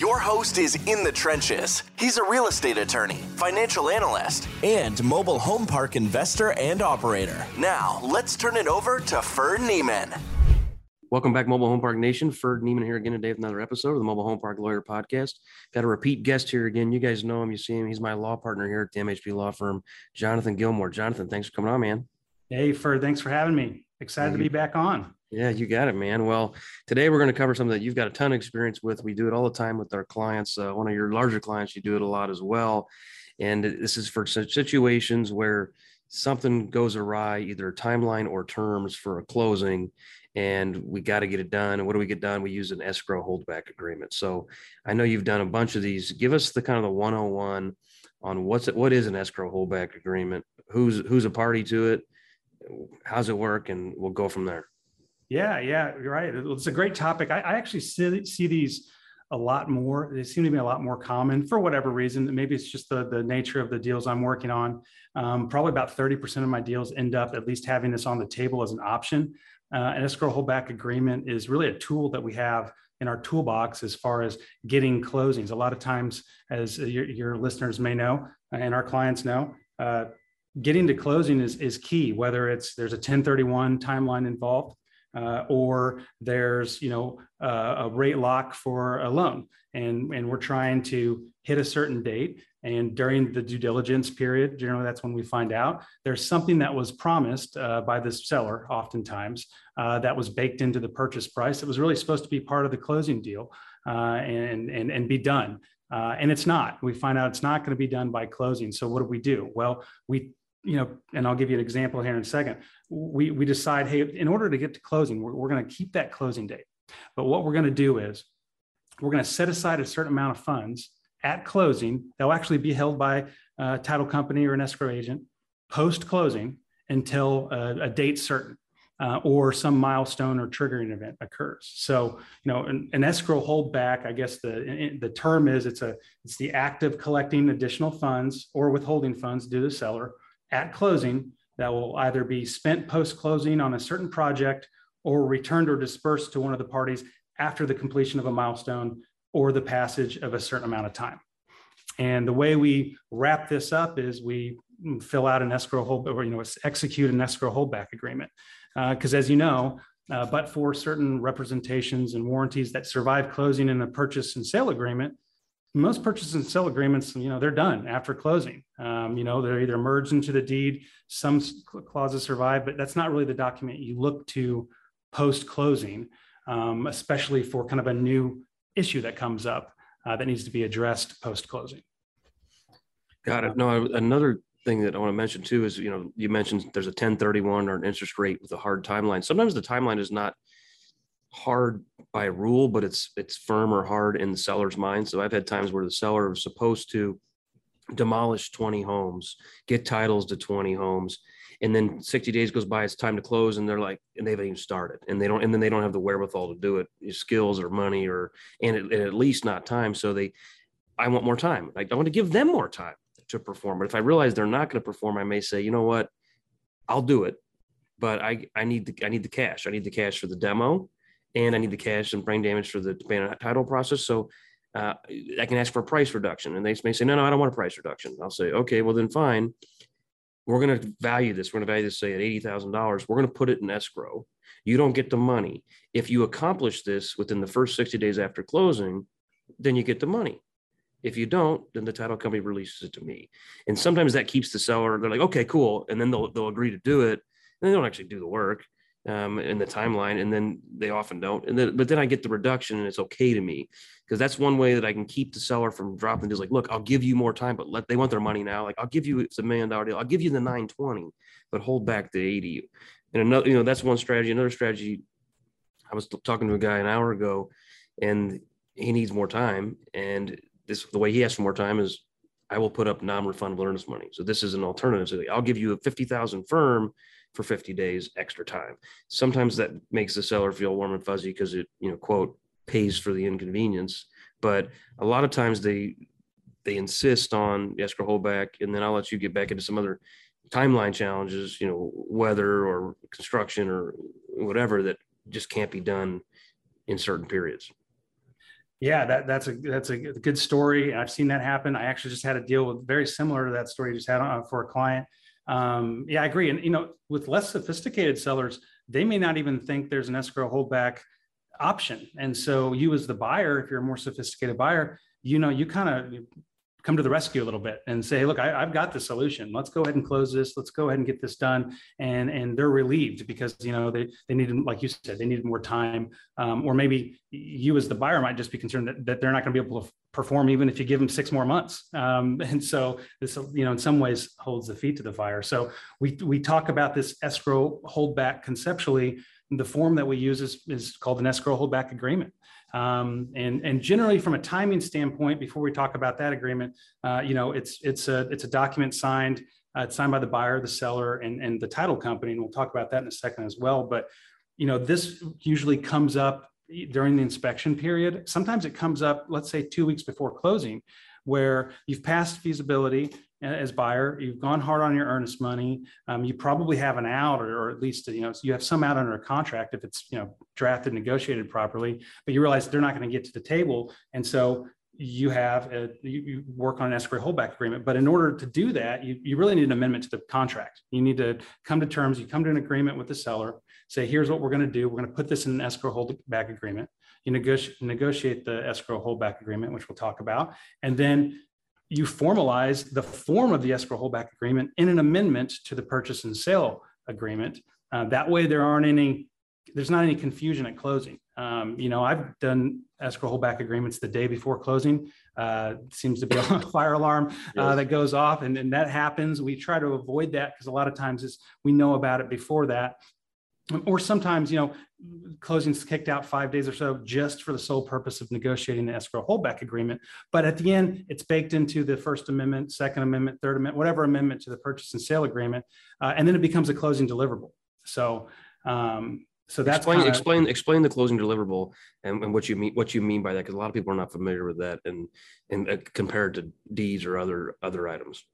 Your host is in the trenches. He's a real estate attorney, financial analyst, and mobile home park investor and operator. Now, let's turn it over to Ferd Niemann. Welcome back, Mobile Home Park Nation. Ferd Niemann here again today with another episode of the Mobile Home Park Lawyer Podcast. Got a repeat guest here again. You guys know him, you see him. He's my law partner here at the MHP Law Firm, Jonathan Gilmore. Jonathan, thanks for coming on, man. Hey, Ferd, thanks for having me. Excited to be back on. Yeah, you got it, man. Well, today we're going to cover something that you've got a ton of experience with. We do it all the time with our clients. Uh, one of your larger clients, you do it a lot as well. And this is for situations where something goes awry, either timeline or terms for a closing, and we got to get it done. And what do we get done? We use an escrow holdback agreement. So I know you've done a bunch of these. Give us the kind of the 101 on what's it, what is an escrow holdback agreement? Who's who's a party to it? How's it work? And we'll go from there. Yeah, yeah, you're right. It's a great topic. I, I actually see, see these a lot more. They seem to be a lot more common for whatever reason. Maybe it's just the, the nature of the deals I'm working on. Um, probably about 30% of my deals end up at least having this on the table as an option. Uh, an escrow holdback agreement is really a tool that we have in our toolbox as far as getting closings. A lot of times, as your, your listeners may know and our clients know, uh, getting to closing is, is key, whether it's there's a 1031 timeline involved uh, or there's you know uh, a rate lock for a loan. And and we're trying to hit a certain date. And during the due diligence period generally that's when we find out there's something that was promised uh, by the seller oftentimes uh, that was baked into the purchase price it was really supposed to be part of the closing deal uh, and, and and be done. Uh, and it's not. We find out it's not going to be done by closing. So what do we do? Well we you know, and I'll give you an example here in a second. We, we decide, hey, in order to get to closing, we're, we're going to keep that closing date. But what we're going to do is we're going to set aside a certain amount of funds at closing. They'll actually be held by a title company or an escrow agent post closing until a, a date certain. Uh, or some milestone or triggering event occurs. So, you know, an, an, escrow holdback, I guess the the term is it's a it's the act of collecting additional funds or withholding funds due to the seller at closing that will either be spent post closing on a certain project or returned or dispersed to one of the parties after the completion of a milestone or the passage of a certain amount of time. And the way we wrap this up is we fill out an escrow hold or you know execute an escrow holdback agreement because uh, as you know uh, but for certain representations and warranties that survive closing in a purchase and sale agreement most purchase and sale agreements, you know, they're done after closing. Um, you know, they're either merged into the deed, some clauses survive, but that's not really the document you look to post closing, um, especially for kind of a new issue that comes up uh, that needs to be addressed post closing. Got it. No, another thing that I want to mention too is, you know, you mentioned there's a 1031 or an interest rate with a hard timeline. Sometimes the timeline is not hard by rule, but it's it's firm or hard in the seller's mind. So I've had times where the seller was supposed to demolish 20 homes, get titles to 20 homes, and then 60 days goes by, it's time to close, and they're like, and they haven't even started, and they don't, and then they don't have the wherewithal to do it, skills or money or and, it, and at least not time. So they, I want more time. I want to give them more time to perform. But if I realize they're not going to perform, I may say, you know what, I'll do it, but I I need the I need the cash. I need the cash for the demo and I need the cash and brain damage for the title process. So uh, I can ask for a price reduction. And they may say, no, no, I don't want a price reduction. I'll say, okay, well then fine. We're going to value this. We're going to value this, say at $80,000. We're going to put it in escrow. You don't get the money. If you accomplish this within the first 60 days after closing, then you get the money. If you don't, then the title company releases it to me. And sometimes that keeps the seller, they're like, okay, cool. And then they'll, they'll agree to do it. And they don't actually do the work um, in the timeline, and then they often don't. And then, but then I get the reduction, and it's okay to me because that's one way that I can keep the seller from dropping. Just like, look, I'll give you more time, but let they want their money now. Like, I'll give you it's a million dollar deal. I'll give you the nine twenty, but hold back the eighty. And another, you know, that's one strategy. Another strategy. I was talking to a guy an hour ago, and he needs more time. And this, the way he asks for more time is, I will put up non-refundable earnest money. So this is an alternative. So I'll give you a fifty thousand firm for 50 days extra time. Sometimes that makes the seller feel warm and fuzzy because it, you know, quote, pays for the inconvenience. But a lot of times they they insist on escrow holdback, and then I'll let you get back into some other timeline challenges, you know, weather or construction or whatever that just can't be done in certain periods. Yeah, that, that's a that's a good story. I've seen that happen. I actually just had a deal with very similar to that story just had on, for a client. Um, yeah, I agree. And you know, with less sophisticated sellers, they may not even think there's an escrow holdback option. And so you as the buyer, if you're a more sophisticated buyer, you know, you kind of come to the rescue a little bit and say, look, I, have got the solution. Let's go ahead and close this. Let's go ahead and get this done. And and they're relieved because you know they they need like you said they needed more time. Um, or maybe you as the buyer might just be concerned that, that they're not going to be able to perform even if you give them six more months. Um, and so this you know in some ways holds the feet to the fire. So we we talk about this escrow holdback conceptually. The form that we use is, is called an escrow holdback agreement. Um, and, and generally from a timing standpoint, before we talk about that agreement, uh, you know, it's, it's a, it's a document signed, uh, it's signed by the buyer, the seller, and, and the title company. And we'll talk about that in a second as well. But, you know, this usually comes up during the inspection period. Sometimes it comes up, let's say two weeks before closing, where you've passed feasibility, as buyer. You've gone hard on your earnest money. Um, you probably have an out, or, or, at least you know you have some out under a contract if it's you know drafted, negotiated properly. But you realize they're not going to get to the table, and so you have a, you, you, work on an escrow holdback agreement. But in order to do that, you, you really need an amendment to the contract. You need to come to terms. You come to an agreement with the seller. Say, here's what we're going to do. We're going to put this in an escrow holdback agreement. You negotiate negotiate the escrow holdback agreement, which we'll talk about, and then you formalize the form of the escrow holdback agreement in an amendment to the purchase and sale agreement. Uh, that way, there aren't any, there's not any confusion at closing. Um, you know, I've done escrow holdback agreements the day before closing. Uh, seems to be a fire alarm uh, that goes off, and, and that happens. We try to avoid that because a lot of times is we know about it before that, or sometimes you know closings kicked out five days or so just for the sole purpose of negotiating the escrow holdback agreement. But at the end it's baked into the first amendment second amendment third amendment whatever amendment to the purchase and sale agreement uh, and then it becomes a closing deliverable. So um, so that's explain kinda, explain explain the closing deliverable and, and, what you mean what you mean by that because a lot of people are not familiar with that and and uh, compared to deeds or other other items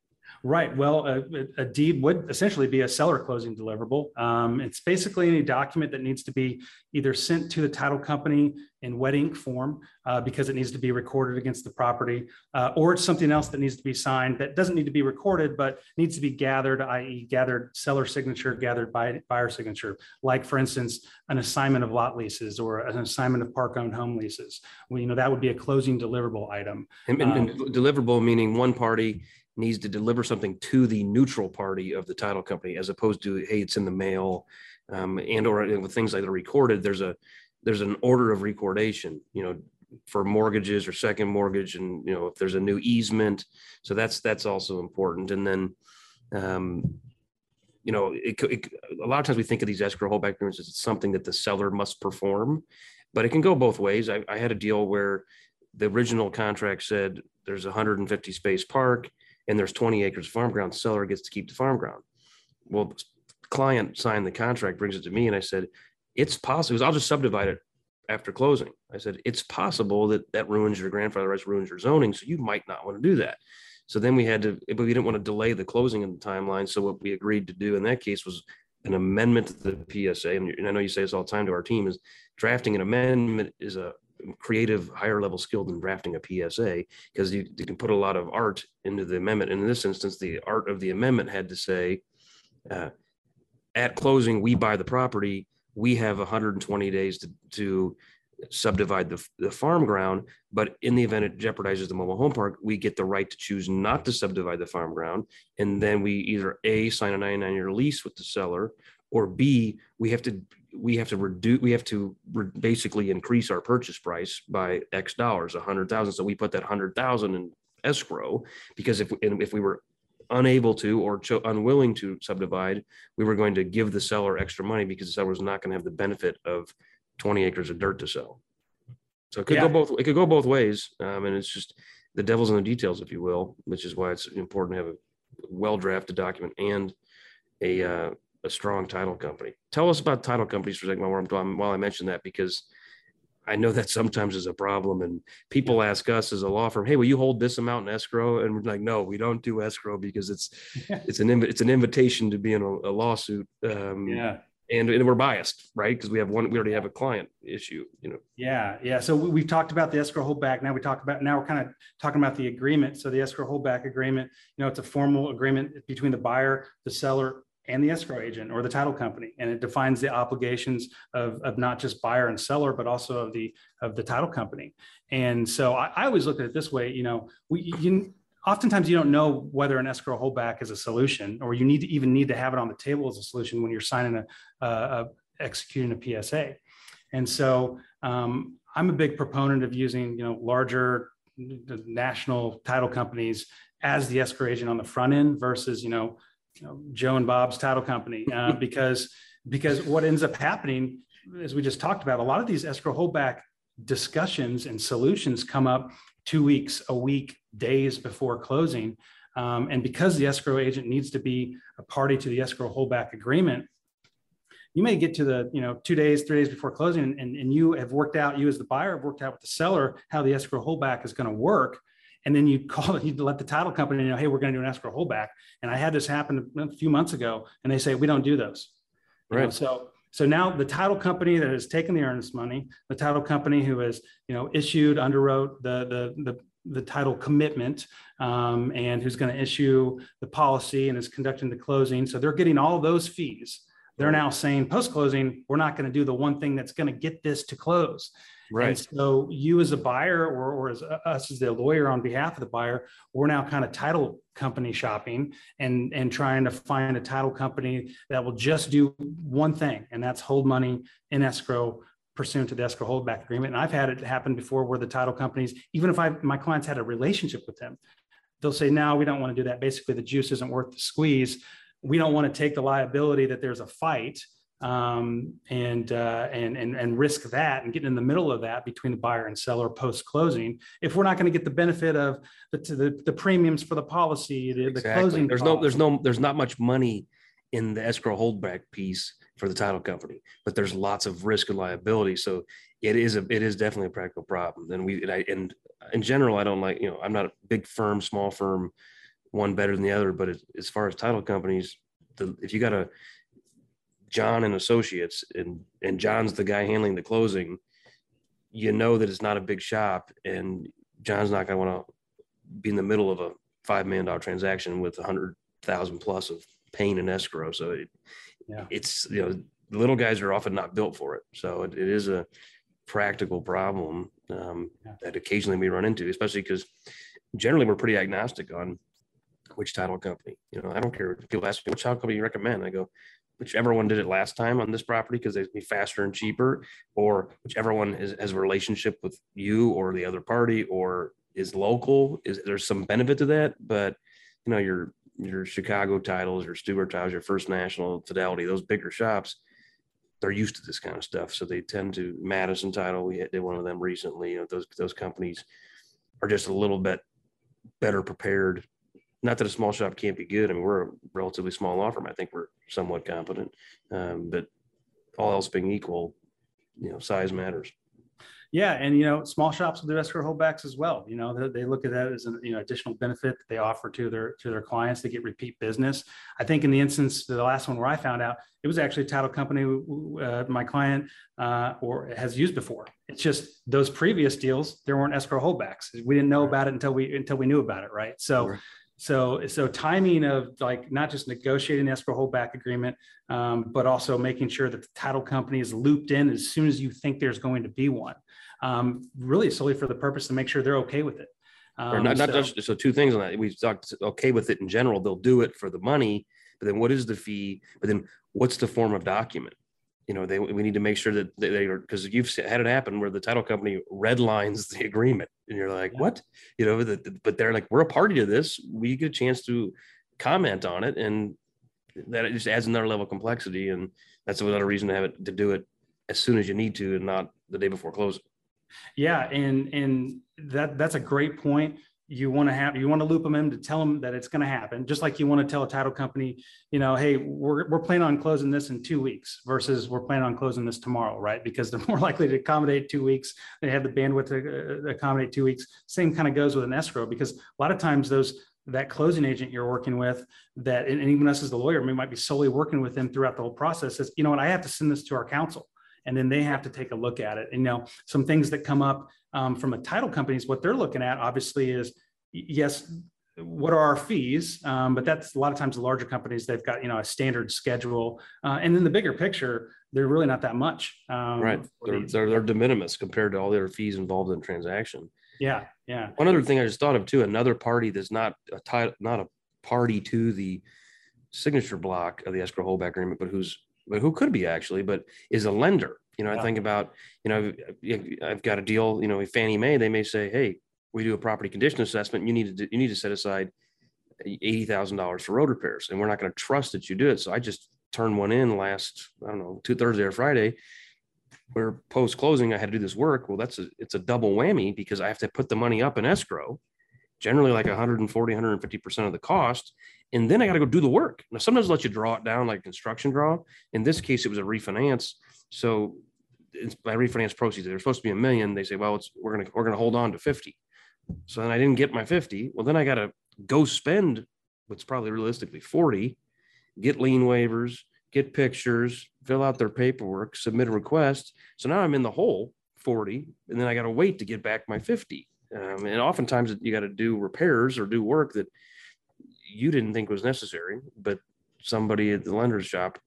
Right. Well, a, a, deed would essentially be a seller closing deliverable. Um, it's basically any document that needs to be either sent to the title company in wet ink form uh, because it needs to be recorded against the property, uh, or it's something else that needs to be signed that doesn't need to be recorded but needs to be gathered, i.e., gathered seller signature, gathered by buyer signature. Like, for instance, an assignment of lot leases or an assignment of park-owned home leases. Well, you know that would be a closing deliverable item. And, and, um, and deliverable meaning one party needs to deliver something to the neutral party of the title company as opposed to hey it's in the mail um, and or things like the recorded there's a there's an order of recordation you know for mortgages or second mortgage and you know if there's a new easement. So that's that's also important. And then um, you know it, it, a lot of times we think of these escrow holdback agreements as something that the seller must perform but it can go both ways. I, I had a deal where the original contract said there's 150 space park and there's 20 acres of farm ground, seller gets to keep the farm ground. Well, client signed the contract, brings it to me, and I said, it's possible. I'll just subdivide it after closing. I said, it's possible that that ruins your grandfather rights, ruins your zoning, so you might not want to do that. So then we had to, but we didn't want to delay the closing in the timeline. So what we agreed to do in that case was an amendment to the PSA. And I know you say this all the time to our team is drafting an amendment is a creative higher level skill than drafting a PSA because you, you, can put a lot of art into the amendment. And in this instance, the art of the amendment had to say, uh, at closing, we buy the property. We have 120 days to, to subdivide the, the farm ground. But in the event it jeopardizes the mobile home park, we get the right to choose not to subdivide the farm ground. And then we either A, sign a 99 year lease with the seller, or B, we have to we have to reduce we have to re- basically increase our purchase price by x dollars a hundred thousand so we put that hundred thousand in escrow because if if we were unable to or cho- unwilling to subdivide we were going to give the seller extra money because the seller was not going to have the benefit of 20 acres of dirt to sell so it could yeah. go both it could go both ways um, and it's just the devil's in the details if you will which is why it's important to have a well drafted document and a uh, a strong title company. Tell us about title companies for a second while, I'm, while I mention that, because I know that sometimes is a problem. And people ask us as a law firm, "Hey, will you hold this amount in escrow?" And we're like, "No, we don't do escrow because it's it's an inv- it's an invitation to be in a, a lawsuit." Um, Yeah. and, and we're biased, right? Because we have one, we already have a client issue. You know, Yeah, yeah. So we, we've talked about the escrow holdback. Now we talk about, now we're kind of talking about the agreement. So the escrow holdback agreement, you know, it's a formal agreement between the buyer, the seller, and the escrow agent or the title company. And it defines the obligations of, of not just buyer and seller, but also of the, of the title company. And so I, I always look at it this way, you know, we, you, oftentimes you don't know whether an escrow holdback is a solution or you need to even need to have it on the table as a solution when you're signing a, a, a executing a PSA. And so um, I'm a big proponent of using, you know, larger national title companies as the escrow agent on the front end versus, you know, you know Joe and Bob's title company, uh, because because what ends up happening, as we just talked about, a lot of these escrow holdback discussions and solutions come up two weeks, a week, days before closing. Um, and because the escrow agent needs to be a party to the escrow holdback agreement, you may get to the you know two days three days before closing and, and you have worked out you as the buyer have worked out with the seller how the escrow holdback is going to work and then you call it, you let the title company know hey we're going to do an escrow holdback and i had this happen a few months ago and they say we don't do those right you know, so so now the title company that has taken the earnest money the title company who has you know issued underwrote the the the the title commitment um, and who's going to issue the policy and is conducting the closing. So they're getting all those fees they're now saying post closing, we're not going to do the one thing that's going to get this to close. Right? And so you as a buyer or, or as uh, us as the lawyer on behalf of the buyer, we're now kind of title company shopping and, and trying to find a title company that will just do one thing, and that's hold money in escrow pursuant to the escrow holdback agreement. And I've had it happen before where the title companies, even if I my clients had a relationship with them, they'll say, no, we don't want to do that. Basically, the juice isn't worth the squeeze we don't want to take the liability that there's a fight um, and, uh, and and and risk that and get in the middle of that between the buyer and seller post closing if we're not going to get the benefit of the, the, the premiums for the policy the, exactly. the closing there's costs. no there's no there's not much money in the escrow holdback piece for the title company but there's lots of risk and liability so it is a it is definitely a practical problem and we and, I, and in general i don't like you know i'm not a big firm small firm one better than the other but as far as title companies the, if you got a John and Associates and and John's the guy handling the closing, you know that it's not a big shop and John's not going to want to be in the middle of a five million dollar transaction with a hundred thousand plus of pain and escrow. So it, Yeah. it's you know little guys are often not built for it. So it, it is a practical problem um, Yeah. that occasionally we run into, especially because generally we're pretty agnostic on which title company. You know, I don't care. if People ask me which title company you recommend. I go, whichever one did it last time on this property because they'd be faster and cheaper, or whichever one is, has a relationship with you or the other party, or is local. Is there's some benefit to that, but you know your your Chicago titles, your Stewart titles, your First National, Fidelity, those bigger shops, they're used to this kind of stuff, so they tend to Madison Title. We did one of them recently. You know, those those companies are just a little bit better prepared not that a small shop can't be good. I mean, we're a relatively small law firm. I think we're somewhat competent, um, but all else being equal, you know, size matters. Yeah, and you know, small shops will do escrow holdbacks as well. You know, they, they look at that as an you know additional benefit that they offer to their to their clients to get repeat business. I think in the instance, the last one where I found out, it was actually a title company uh, my client uh, or has used before. It's just those previous deals there weren't escrow holdbacks. We didn't know about it until we until we knew about it, right? So. Right. So, so timing of like not just negotiating the escrow holdback agreement, um, but also making sure that the title company is looped in as soon as you think there's going to be one. Um, really solely for the purpose to make sure they're okay with it. Um, not, not so- just, so two things on that. We've talked okay with it in general. They'll do it for the money, but then what is the fee? But then what's the form of document? You know, they, we need to make sure that they are, because you've had it happen where the title company redlines the agreement and you're like, Yeah. what? You know, that, but they're like, we're a party to this. We get a chance to comment on it. And that it just adds another level of complexity. And that's another reason to have it, to do it as soon as you need to and not the day before closing. Yeah, and and that that's a great point. You want to have you want to loop them in to tell them that it's going to happen just like you want to tell a title company you know hey we're, we're planning on closing this in two weeks versus we're planning on closing this tomorrow right? Because they're more likely to accommodate two weeks they have the bandwidth to uh, accommodate two weeks. Same kind of goes with an escrow because a lot of times those that closing agent you're working with that and even us as the lawyer we might be solely working with them throughout the whole process is you know what? I have to send this to our counsel and then they have to take a look at it and know some things that come up um, from a title companies, what they're looking at obviously is yes, what are our fees? Um, but that's a lot of times the larger companies, they've got, you know, a standard schedule. Uh, and then the bigger picture, they're really not that much. Um, right. They're, they're, they're de minimis compared to all the other fees involved in transaction. Yeah. Yeah. One other thing I just thought of too, another party that's not a title, not a party to the signature block of the escrow holdback agreement, but who's, but who could be actually, but is a lender. You know, I think about, you know, I've got a deal, you know, with Fannie Mae, they may say, Hey, we do a property condition assessment. You need to, you need to set aside $80,000 for road repairs and we're not going to trust that you do it. So I just turned one in last, I don't know, two Thursday or Friday where post closing, I had to do this work. Well, that's a, it's a double whammy because I have to put the money up in escrow, generally like 140, 150% of the cost. And then I got to go do the work. Now, sometimes let you draw it down like construction draw. In this case, it was a refinance. So it's by refinance proceeds. They're supposed to be a million. They say, well, we're going to, we're to hold on to 50. So then I didn't get my 50. Well, then I got to go spend what's probably realistically 40, get lien waivers, get pictures, fill out their paperwork, submit a request. So now I'm in the hole 40, and then I got to wait to get back my 50. Um, and oftentimes you got to do repairs or do work that you didn't think was necessary, but somebody at the lender's shop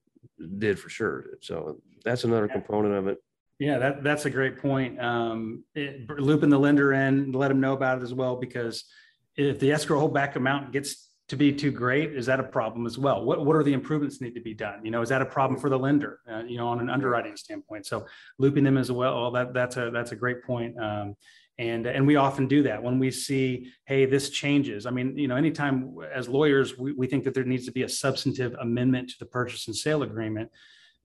did for sure. So that's another component of it. Yeah, that, that's a great point. Um, it, looping the lender in, let them know about it as well, because if the escrow holdback amount gets to be too great, is that a problem as well? What, what are the improvements need to be done? You know, is that a problem for the lender, uh, you know, on an underwriting standpoint? So looping them as well, well that, that's a, that's a great point. Um, and, and we often do that when we see, hey, this changes. I mean, you know, anytime as lawyers, we, we think that there needs to be a substantive amendment to the purchase and sale agreement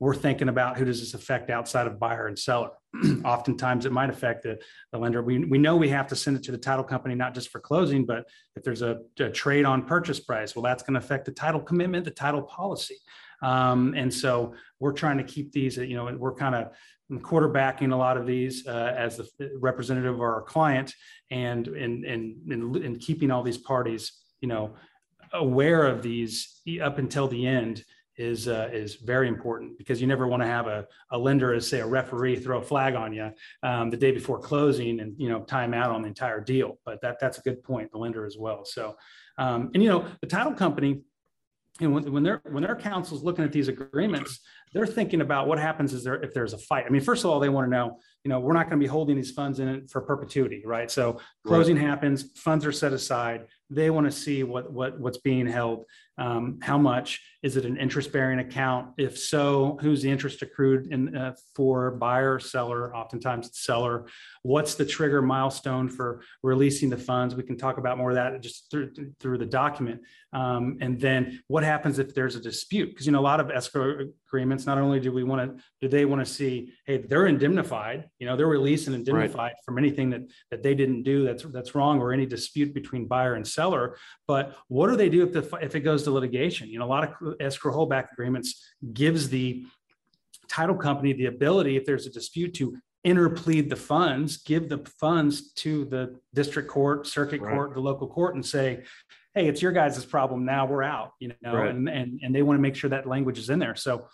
we're thinking about who does this affect outside of buyer and seller. Oftentimes it might affect the, the lender. We, we know we have to send it to the title company, not just for closing, but if there's a, a trade on purchase price, well, that's going to affect the title commitment, the title policy. Um, and so we're trying to keep these, you know, we're kind of quarterbacking a lot of these uh, as the representative of our client and, and, and, and, and keeping all these parties, you know, aware of these up until the end is uh, is very important because you never want to have a, a lender as say a referee throw a flag on you um, the day before closing and you know time out on the entire deal. But that that's a good point the lender as well. So um, and you know the title company and when, when their when their counsel's looking at these agreements they're thinking about what happens is there if there's a fight. I mean first of all they want to know you know we're not going to be holding these funds in it for perpetuity right? So closing right. happens funds are set aside they want to see what what what's being held. Um, how much? Is it an interest bearing account? If so who's the interest accrued in uh, for buyer seller oftentimes it's seller? What's the trigger milestone for releasing the funds? We can talk about more of that just through, through the document. Um, and then what happens if there's a dispute? Because you know a lot of escrow agreements not only do we want to do they want to see hey they're indemnified you know they're released and indemnified right. from anything that that they didn't do that's that's wrong or any dispute between buyer and seller but what do they do if the if it goes to litigation you know a lot of escrow holdback agreements gives the title company the ability if there's a dispute to interplead the funds give the funds to the district court circuit right. court the local court and say hey it's your guys' problem now we're out you know right. and, and and they want to make sure that language is in there so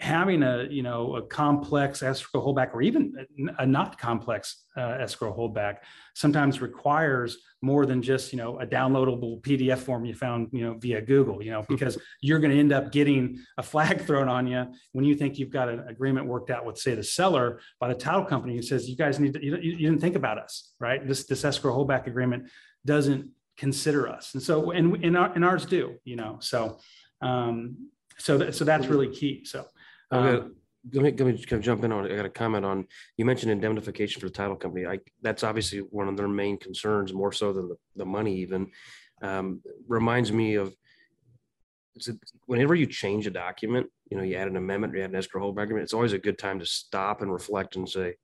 having a you know a complex escrow holdback or even a not complex uh, escrow holdback sometimes requires more than just you know a downloadable pdf form you found you know via google you know because you're going to end up getting a flag thrown on you when you think you've got an agreement worked out with say the seller by the title company who says you guys need to you, you didn't think about us right? This this escrow holdback agreement doesn't consider us. And so and, and, our, and ours do you know so um so that, so that's really key so um, let me, let me kind of jump in on I got a comment on you mentioned indemnification for the title company. I that's obviously one of their main concerns, more so than the, the money even. Um, reminds me of a, whenever you change a document, you know, you add an amendment, you add an escrow holdback agreement, it's always a good time to stop and reflect and say,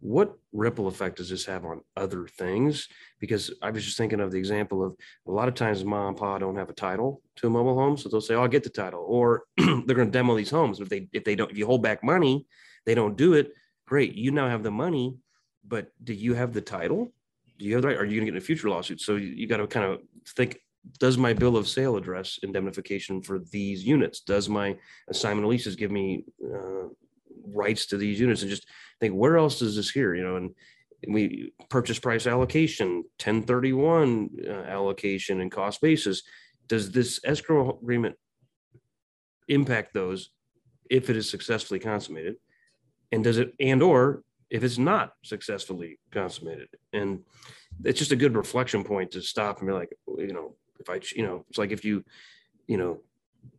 what ripple effect does this have on other things? Because I was just thinking of the example of a lot of times mom and pa don't have a title to a mobile home. So they'll say, Oh, I'll get the title, or they're going to demo these homes. If they, if they don't, if you hold back money, they don't do it. Great. You now have the money, but do you have the title? Do you have the right? Are you going to get in a future lawsuit? So you, you got to kind of think does my bill of sale address indemnification for these units? Does my assignment of leases give me uh, rights to these units? And just think, where else is this here? You know, and we purchase price allocation, 1031 uh, allocation, and cost basis. Does this escrow agreement impact those if it is successfully consummated? And does it, and or if it's not successfully consummated? And it's just a good reflection point to stop and be like, you know, if I, you know, it's like if you, you know,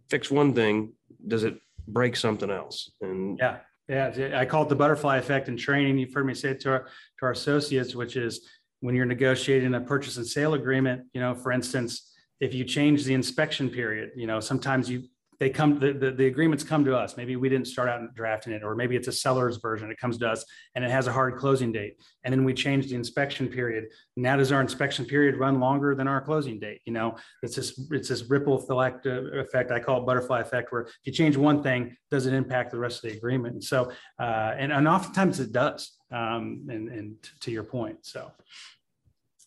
fix one thing, does it break something else? And Yeah, yeah. I call it the butterfly effect in training. You've heard me say it to our to our associates, which is when you're negotiating a purchase and sale agreement. You know, for instance, if you change the inspection period, you know, sometimes you they come the, the, the, agreements come to us. Maybe we didn't start out drafting it or maybe it's a seller's version. It comes to us and it has a hard closing date. And then we change the inspection period. Now does our inspection period run longer than our closing date? You know it's this it's this ripple effect effect i call it butterfly effect where if you change one thing does it impact the rest of the agreement? And so uh, and, and oftentimes it does um, and, and to your point so.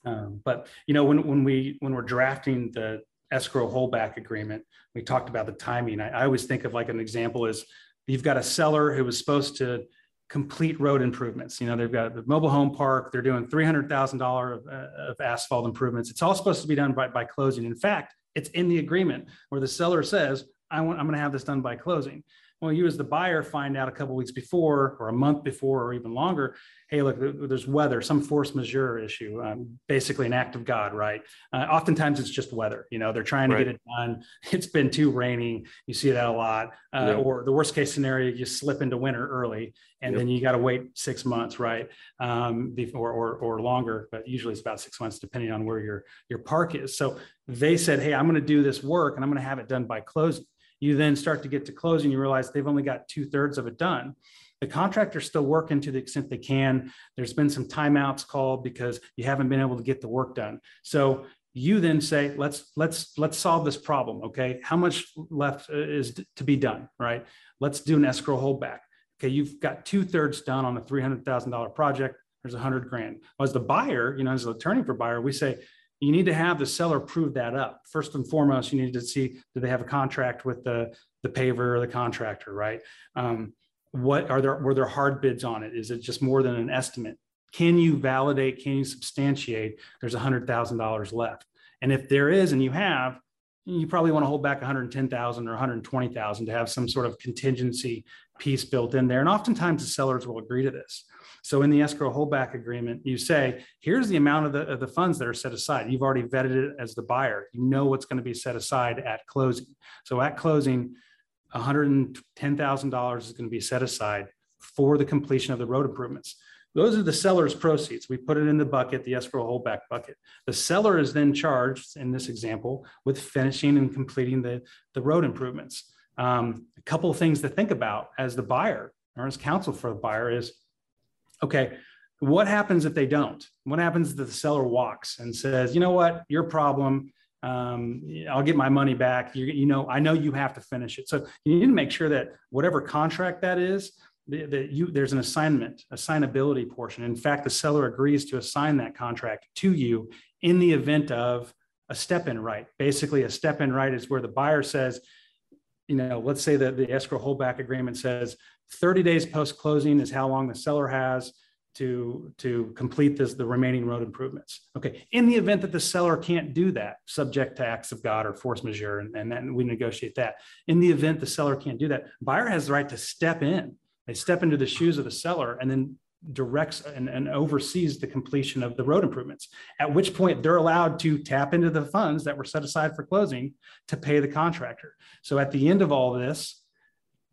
Um, but you know when, when we when we're drafting the escrow holdback agreement. We talked about the timing. I, I always think of like an example is you've got a seller who was supposed to complete road improvements. You know, they've got the mobile home park, they're doing $300,000 of, uh, of, asphalt improvements. It's all supposed to be done by, by closing. In fact, it's in the agreement where the seller says, I want, I'm going to have this done by closing. Well, you as the buyer find out a couple weeks before, or a month before, or even longer. Hey, look, there's weather, some force majeure issue, um, basically an act of God, right? Uh, oftentimes it's just weather. You know, they're trying to right. get it done. It's been too rainy. You see that a lot. Uh, Or the worst case scenario, you slip into winter early, and yep. then you got to wait six months, right? Um, before or or longer, but usually it's about six months, depending on where your your park is. So they said, hey, I'm going to do this work, and I'm going to have it done by closing you then start to get to closing, you realize they've only got two thirds of it done. The contractor's still working to the extent they can. There's been some timeouts called because you haven't been able to get the work done. So you then say, let's let's let's solve this problem. Okay, how much left uh, is to be done? Right. Let's do an escrow holdback. Okay, you've got two thirds done on a three hundred thousand dollar project. There's a hundred grand. As the buyer, you know, as an attorney for buyer, we say, you need to have the seller prove that up. First and foremost, you need to see do they have a contract with the the paver or the contractor, right? Um, what are there were there hard bids on it? Is it just more than an estimate? Can you validate? Can you substantiate? There's hundred thousand dollars left, and if there is, and you have, you probably want to hold back 110,000 or 120,000 to have some sort of contingency piece built in there. And oftentimes the sellers will agree to this. So in the escrow holdback agreement, you say, here's the amount of the, of the funds that are set aside. You've already vetted it as the buyer. You know what's going to be set aside at closing. So at closing, $110,000 is going to be set aside for the completion of the road improvements. Those are the seller's proceeds. We put it in the bucket, the escrow holdback bucket. The seller is then charged, in this example, with finishing and completing the, the road improvements. Um, a couple of things to think about as the buyer or as counsel for the buyer is okay, what happens if they don't? What happens if the seller walks and says, you know what, your problem, um, I'll get my money back. You, you know, I know you have to finish it. So you need to make sure that whatever contract that is, that you there's an assignment, assignability portion. In fact, the seller agrees to assign that contract to you in the event of a step-in right. Basically, a step-in right is where the buyer says, you know, let's say that the escrow holdback agreement says 30 days post closing is how long the seller has to to complete this the remaining road improvements. Okay in the event that the seller can't do that subject to acts of god or force majeure and, and then we negotiate that. In the event the seller can't do that buyer has the right to step in. They step into the shoes of the seller and then directs and, and oversees the completion of the road improvements at which point they're allowed to tap into the funds that were set aside for closing to pay the contractor. So at the end of all this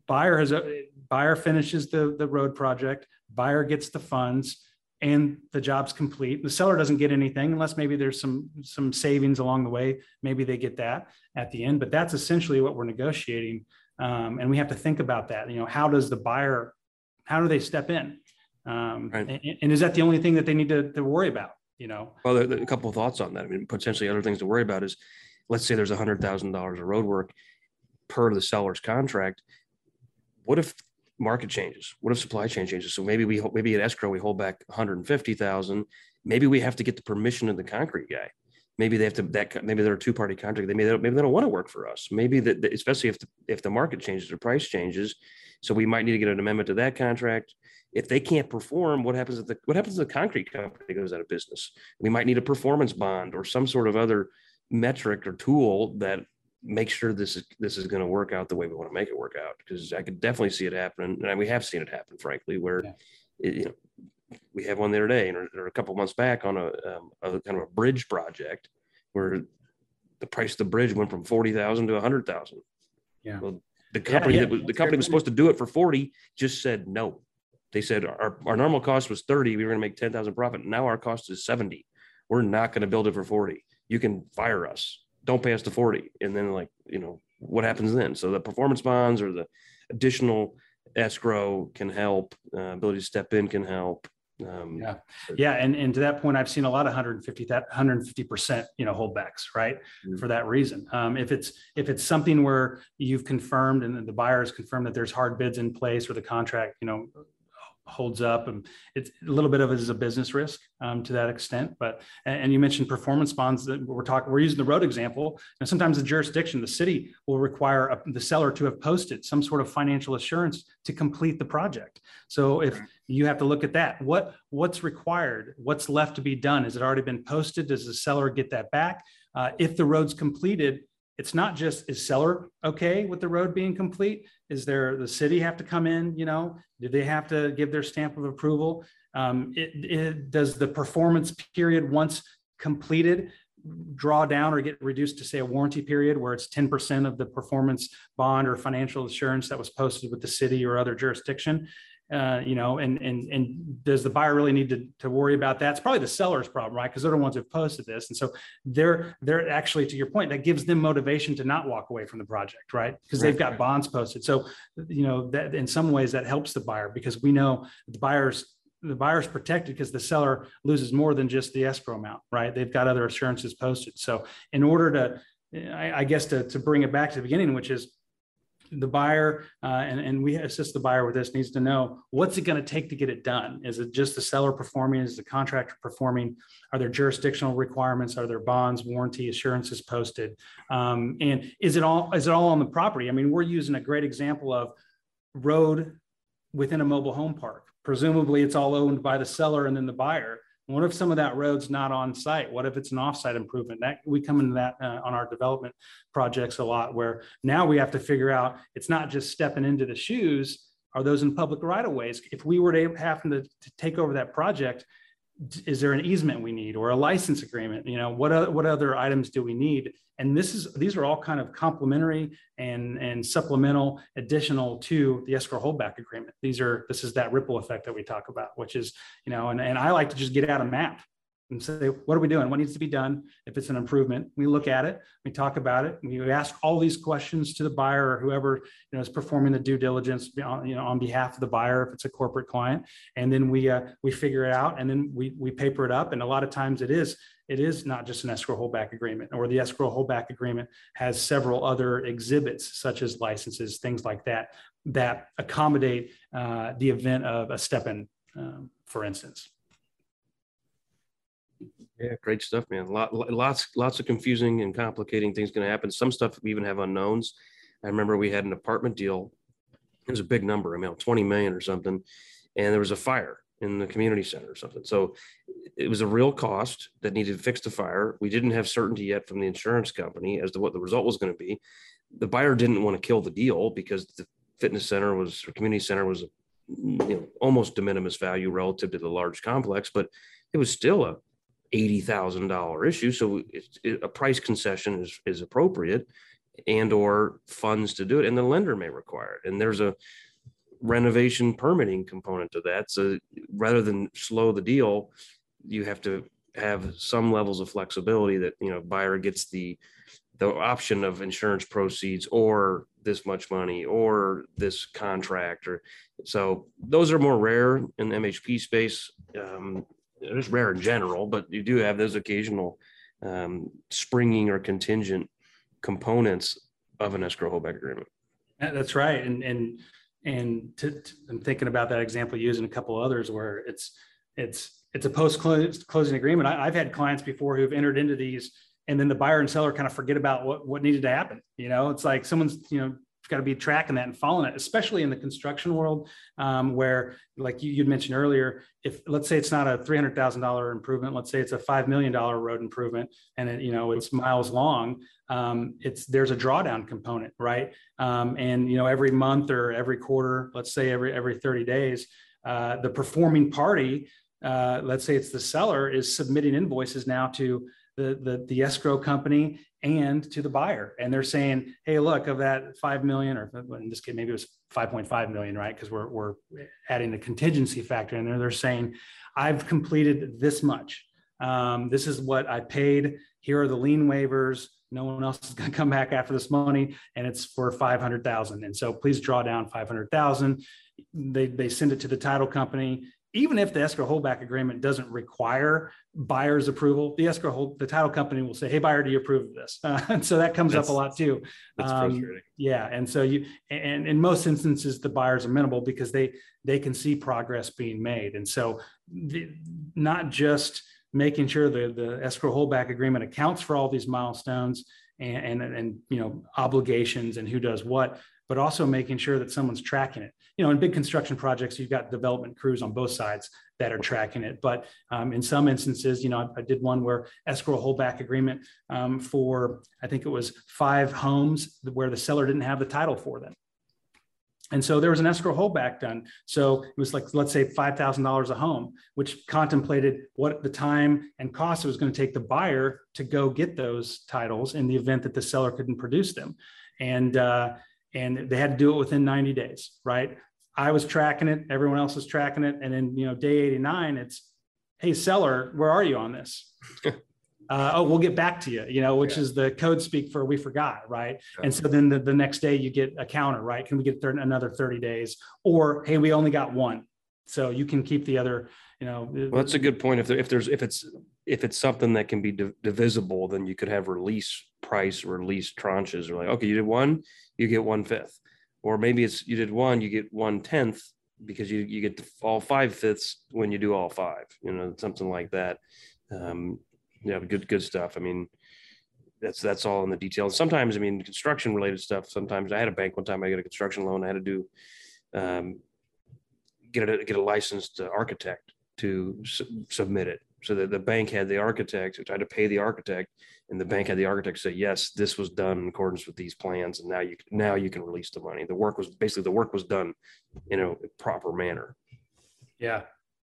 buyer has a buyer finishes the, the road project, buyer gets the funds, and the job's complete. The seller doesn't get anything unless maybe there's some some savings along the way. Maybe they get that at the end, but that's essentially what we're negotiating. Um, and we have to think about that. You know, how does the buyer, how do they step in? Um, Right. and, and is that the only thing that they need to, to worry about? You know, Well, there, there a couple of thoughts on that. I mean, potentially other things to worry about is, let's say there's a hundred thousand dollars of road work per the seller's contract. What if market changes? What if supply chain changes? So maybe we, maybe at escrow, we hold back hundred and fifty thousand. Maybe we have to get the permission of the concrete guy. Maybe they have to, that, maybe they're a two-party contract. They may, maybe they don't want to work for us. Maybe that, that- especially if, the if the market changes, or price changes. So we might need to get an amendment to that contract. If they can't perform, what happens if the, what happens if the concrete company goes out of business? We might need a performance bond or some sort of other metric or tool that makes sure this is, this is going to work out the way we want to make it work out. Because I could definitely see it happening. And we have seen it happen, frankly, where, Yeah. it- you know, we have one the other day or, or a couple months back on a, um, a kind of a bridge project where the price of the bridge went from 40,000 to 100,000. Yeah. Well, the company yeah, that was, the company was supposed to do it for 40 just said no. They said our, our normal cost was 30. We were going to make 10,000 profit. Now our cost is 70. We're not going to build it for 40. You can fire us. Don't pay us to 40. And then like, you know, what happens then? So the performance bonds or the additional escrow can help, uh, ability to step in can help. Um, Yeah. Yeah, and, and to that point, I've seen a lot of 150 that 150 percent, you know, holdbacks, right? Mhm. For that reason, um, if it's if it's something where you've confirmed and the buyer has confirmed that there's hard bids in place or the contract, you know, holds up, and it's a little bit of it is a business risk um, to that extent. But and, and you mentioned performance bonds that we're talking. We're using the road example, and sometimes the jurisdiction, the city will require a, the seller to have posted some sort of financial assurance to complete the project. So if you have to look at that. What what's required? What's left to be done? Has it already been posted? Does the seller get that back? Uh, if the road's completed, it's not just is seller okay with the road being complete? Is there the city have to come in? You know, do they have to give their stamp of approval? Um, it, it, does the performance period once completed draw down or get reduced to say a warranty period where it's 10% of the performance bond or financial assurance that was posted with the city or other jurisdiction uh, you know, and and and does the buyer really need to, to worry about that? It's probably the seller's problem, right? Because they're the ones who've posted this, and so they're they're actually to your point that gives them motivation to not walk away from the project, right? Because they've got bonds posted. So you know that in some ways that helps the buyer because we know the buyers the buyer's protected because the seller loses more than just the escrow amount, right? They've got other assurances posted. So in order to, I, I guess to to bring it back to the beginning, which is the buyer uh, and, and we assist the buyer with this needs to know what's it going to take to get it done? Is it just the seller performing? Is the contractor performing? Are there jurisdictional requirements? Are there bonds warranty assurances posted? Um, and is it all is it all on the property? I mean we're using a great example of road within a mobile home park. Presumably it's all owned by the seller and then the buyer what if some of that road's not on site? What if it's an offsite improvement? That we come into that uh, on our development projects a lot, where now we have to figure out it's not just stepping into the shoes. Are those in public right of ways? If we were to happen to, to take over that project, is there an easement we need or a license agreement? You know, what other, what other items do we need? And this is these are all kind of complementary and and supplemental, additional to the escrow holdback agreement. These are this is that ripple effect that we talk about, which is you know, and and I like to just get out a map and say, what are we doing? What needs to be done? If it's an improvement, we look at it, we talk about it, we ask all these questions to the buyer or whoever you know is performing the due diligence on, you know on behalf of the buyer if it's a corporate client, and then we uh, we figure it out and then we we paper it up. And a lot of times it is it is not just an escrow holdback agreement, or the escrow holdback agreement has several other exhibits such as licenses, things like that that accommodate uh, the event of a step in, um, for instance. Yeah, great stuff, man. Lot, lots, lots of confusing and complicating things going to happen. Some stuff we even have unknowns. I remember we had an apartment deal. It was a big number, I mean, 20 million or something. And there was a fire in the community center or something. So it was a real cost that needed to fix the fire. We didn't have certainty yet from the insurance company as to what the result was going to be. The buyer didn't want to kill the deal because the fitness center was, or community center was, you know, almost de minimis value relative to the large complex, but it was still a eighty thousand dollar issue. So it, a price concession is is appropriate, and or funds to do it, and the lender may require it. And there's a renovation permitting component to that. So rather than slow the deal, you have to have some levels of flexibility that you know buyer gets the the option of insurance proceeds or this much money or this contract or So those are more rare in the MHP space. Um, it's rare in general, but you do have those occasional um, springing or contingent components of an escrow holdback agreement. That's right. And, and, and to, to, I'm thinking about that example using a couple others where it's, it's, it's a post closing agreement. I, I've had clients before who've entered into these and then the buyer and seller kind of forget about what, what needed to happen. You know, it's like someone's, you know, got to be tracking that and following it, especially in the construction world, um, where, like you, would mentioned earlier, if let's say it's not a three hundred thousand dollar improvement, let's say it's a five million dollar road improvement, and it, you know it's miles long, um, it's there's a drawdown component, right? Um, and you know every month or every quarter, let's say every every thirty days, uh, the performing party, uh, let's say it's the seller, is submitting invoices now to the, the, the escrow company and to the buyer. And they're saying, hey, look, of that 5 million, or in this case, maybe it was 5.5 million, right? Because we're, we're adding the contingency factor in there. They're saying, I've completed this much. Um, this is what I paid. Here are the lien waivers. No one else is going to come back after this money, and it's for 500,000. And so please draw down 500,000. They, they send it to the title company even if the escrow holdback agreement doesn't require buyer's approval, the escrow hold, the title company will say, "Hey, buyer, do you approve of this?" Uh, and so that comes that's, up a lot too. That's um, frustrating. Yeah, and so you, and in most instances, the buyers are minimal because they they can see progress being made, and so the, not just making sure the the escrow holdback agreement accounts for all these milestones and and, and you know obligations and who does what, but also making sure that someone's tracking it. You know, in big construction projects, you've got development crews on both sides that are tracking it. But um, in some instances, you know, I, I, did one where escrow holdback agreement um, for, I think it was five homes where the seller didn't have the title for them. And so there was an escrow holdback done. So it was like, let's say $5,000 a home, which contemplated what the time and cost it was going to take the buyer to go get those titles in the event that the seller couldn't produce them. And, uh, and they had to do it within 90 days, right? I was tracking it, everyone else was tracking it. And then, you know, day 89, it's, hey, seller, where are you on this? uh, oh, we'll get back to you, you know, which yeah. is the code speak for we forgot, right? Yeah. And so then the, the next day you get a counter, right? Can we get th- another 30 days? Or, hey, we only got one. So you can keep the other, you know. Well, that's a good point. If, there, if there's, if it's, if it's something that can be divisible, then you could have release price release tranches or like, okay, you did one, you get one fifth, or maybe it's you did one, you get one tenth because you you get all five fifths when you do all five, you know, something like that. Um, yeah, good good stuff. I mean, that's that's all in the details. Sometimes, I mean, construction related stuff. Sometimes I had a bank one time. I got a construction loan. I had to do um, get a get a licensed architect to su- submit it. So that the bank had the architect, had to pay the architect, and the bank had the architect say, yes, this was done in accordance with these plans, and now you now you can release the money. The work was basically the work was done in a proper manner. Yeah,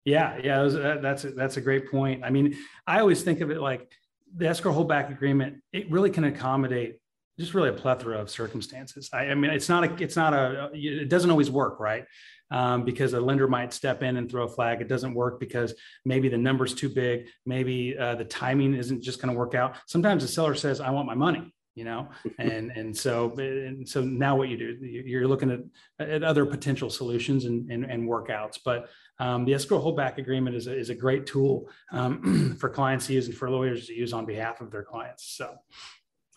yeah, yeah. Was, uh, that's a, that's a great point. I mean, I always think of it like the escrow holdback agreement. It really can accommodate just really a plethora of circumstances. I, I mean, it's not a it's not a it doesn't always work, right? Um, because a lender might step in and throw a flag. It doesn't work because maybe the number's too big. Maybe uh, the timing isn't just going to work out. Sometimes the seller says, "I want my money," you know, and and so and so now what you do, you're looking at at other potential solutions and and, and workouts, but. Um, the escrow holdback agreement is a, is a great tool um, for clients to use and for lawyers to use on behalf of their clients. So,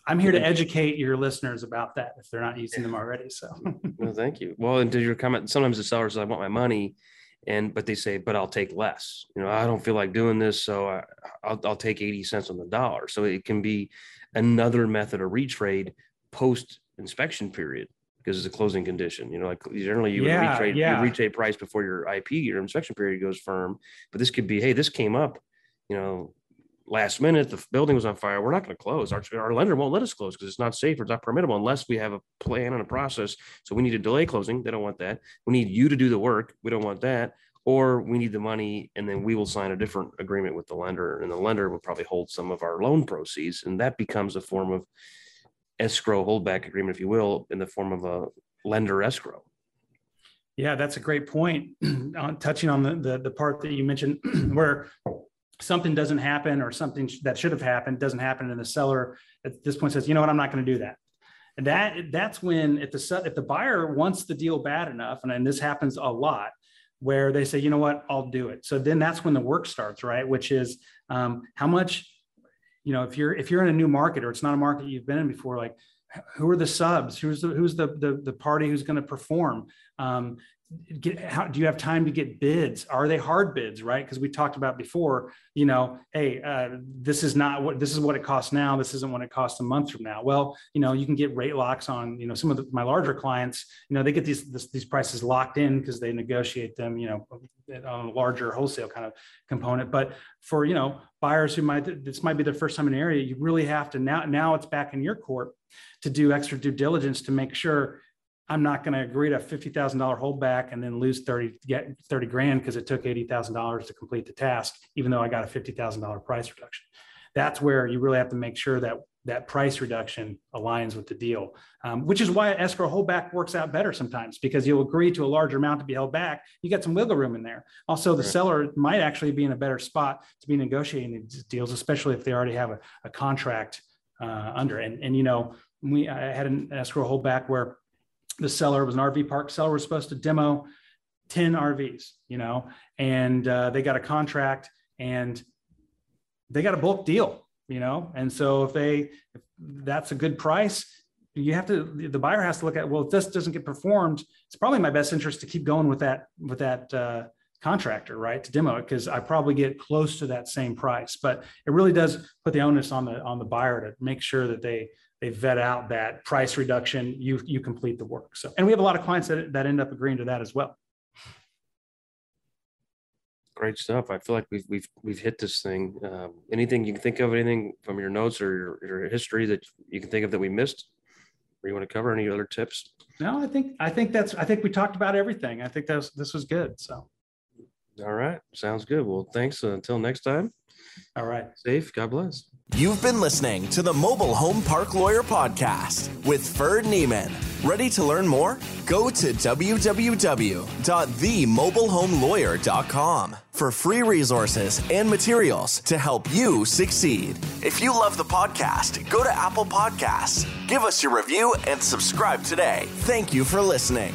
I'm here to educate your listeners about that if they're not using them already. So, thank you. Well, and to your comment, sometimes the sellers, I want my money, and but they say, but I'll take less. You know, I don't feel like doing this, so I, will I'll take eighty cents on the dollar. So it can be another method of retrade post inspection period because it's a closing condition. You know, like generally you yeah, would retrade yeah. you retrade price before your IP your inspection period goes firm, but this could be, hey, this came up, you know, last minute the building was on fire we're not going to close. Our, our lender won't let us close because it's not safe or it's not permittable unless we have a plan and a process. So we need to delay closing they don't want that. We need you to do the work we don't want that. Or we need the money and then we will sign a different agreement with the lender and the lender will probably hold some of our loan proceeds and that becomes a form of escrow holdback agreement if you will in the form of a lender escrow. Yeah that's a great point. Touching on the, the, the part that you mentioned where something doesn't happen or something that should have happened doesn't happen and the seller at this point says you know what i'm not going to do that that that's when if the if the buyer wants the deal bad enough, and, and this happens a lot, where they say, you know what, I'll do it. So then that's when the work starts, right? Which is um, how much, you know, if you're if you're in a new market or it's not a market you've been in before, like who are the subs? Who's the who's the the, the party who's going to perform? Um, get how do you have time to get bids? Are they hard bids right? Because we talked about before you know hey uh, this is not what this is what it costs now. This isn't what it costs a month from now. Well you know you can get rate locks on you know some of the, my larger clients you know they get these this, these prices locked in because they negotiate them you know on a larger wholesale kind of component. But for you know buyers who might this might be their first time in the area you really have to now now it's back in your court to do extra due diligence to make sure I'm not going to agree to a $50,000 holdback and then lose 30, get 30 grand because it took $80,000 to complete the task, even though I got a $50,000 price reduction. That's where you really have to make sure that that price reduction aligns with the deal, um, which is why escrow holdback works out better sometimes because you'll agree to a larger amount to be held back. You get some wiggle room in there. Also, the right. seller might actually be in a better spot to be negotiating these deals, especially if they already have a, a contract uh, under. And, and, you know, we I had an escrow holdback where the seller was an RV park seller was supposed to demo 10 RVs, you know, and uh, they got a contract and they got a bulk deal, you know, and so if they if that's a good price, you have to the buyer has to look at well if this doesn't get performed, it's probably my best interest to keep going with that with that uh, contractor, right, to demo it because I probably get close to that same price. But it really does put the onus on the on the buyer to make sure that they they vet out that price reduction, you you complete the work. So, and we have a lot of clients that, that end up agreeing to that as well. Great stuff. I feel like we've we've we've hit this thing. Um, anything you can think of, anything from your notes or your, your history that you can think of that we missed, or you want to cover? Any other tips? No, I think I think that's I think we talked about everything. I think that was, this was good. So, all right, sounds good. Well, thanks. Uh, until next time. All right. Safe. God bless. You've been listening to the Mobile Home Park Lawyer Podcast with Ferd Niemann. Ready to learn more? Go to www.themobilehomelawyer.com for free resources and materials to help you succeed. If you love the podcast, go to Apple Podcasts, give us your review, and subscribe today. Thank you for listening.